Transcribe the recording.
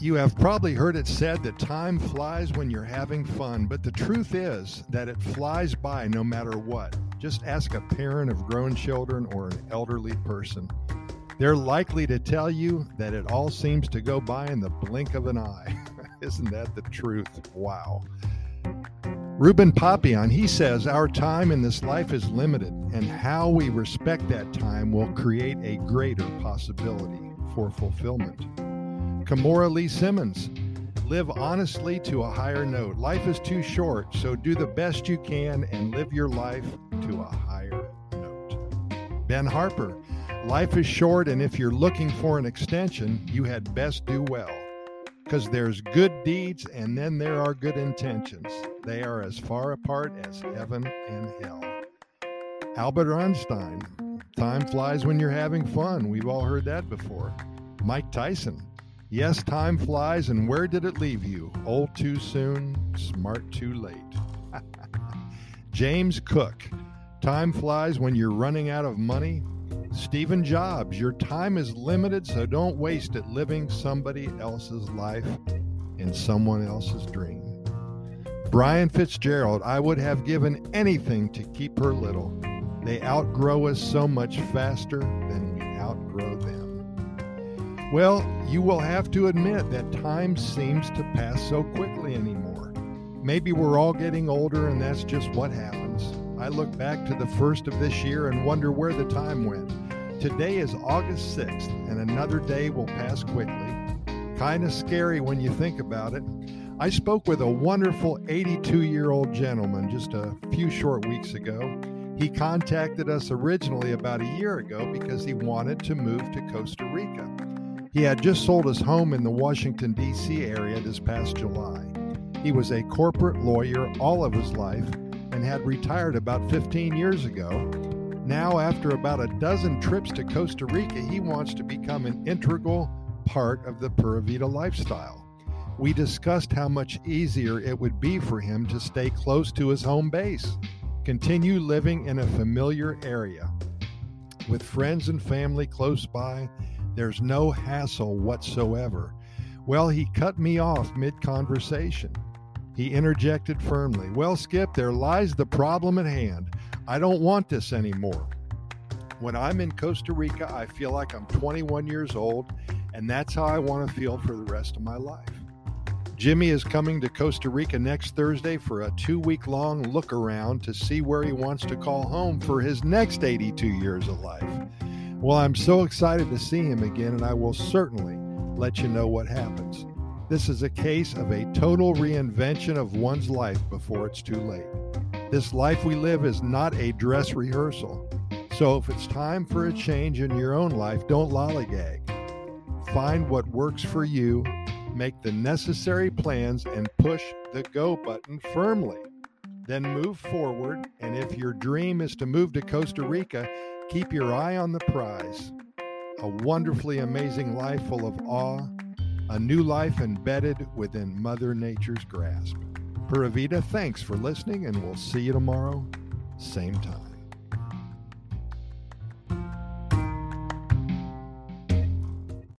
You have probably heard it said that time flies when you're having fun, but the truth is that it flies by no matter what. Just ask a parent of grown children or an elderly person. They're likely to tell you that it all seems to go by in the blink of an eye. Isn't that the truth? Wow. Ruben Papillon, he says, Our time in this life is limited, and how we respect that time will create a greater possibility for fulfillment. Kimora Lee Simmons, live honestly to a higher note. Life is too short, so do the best you can and live your life to a higher note. Ben Harper, life is short, and if you're looking for an extension, you had best do well. Because there's good deeds and then there are good intentions. They are as far apart as heaven and hell. Albert Einstein, time flies when you're having fun. We've all heard that before. Mike Tyson, Yes, time flies, and where did it leave you? Old too soon, smart too late. James Cook, time flies when you're running out of money. Stephen Jobs, your time is limited, so don't waste it living somebody else's life in someone else's dream. Brian Fitzgerald, I would have given anything to keep her little. They outgrow us so much faster than. Well, you will have to admit that time seems to pass so quickly anymore. Maybe we're all getting older and that's just what happens. I look back to the first of this year and wonder where the time went. Today is August 6th, and another day will pass quickly. Kind of scary when you think about it. I spoke with a wonderful 82 year old gentleman just a few short weeks ago. He contacted us originally about a year ago because he wanted to move to Costa Rica. He had just sold his home in the Washington, D.C. area this past July. He was a corporate lawyer all of his life and had retired about 15 years ago. Now, after about a dozen trips to Costa Rica, he wants to become an integral part of the Pura Vida lifestyle. We discussed how much easier it would be for him to stay close to his home base, continue living in a familiar area. With friends and family close by, there's no hassle whatsoever. Well, he cut me off mid conversation. He interjected firmly, Well, Skip, there lies the problem at hand. I don't want this anymore. When I'm in Costa Rica, I feel like I'm 21 years old, and that's how I want to feel for the rest of my life. Jimmy is coming to Costa Rica next Thursday for a two week long look around to see where he wants to call home for his next 82 years of life. Well, I'm so excited to see him again, and I will certainly let you know what happens. This is a case of a total reinvention of one's life before it's too late. This life we live is not a dress rehearsal. So if it's time for a change in your own life, don't lollygag. Find what works for you, make the necessary plans, and push the go button firmly. Then move forward. And if your dream is to move to Costa Rica, Keep your eye on the prize. A wonderfully amazing life full of awe, a new life embedded within Mother Nature's grasp. Pura Vida, thanks for listening, and we'll see you tomorrow, same time.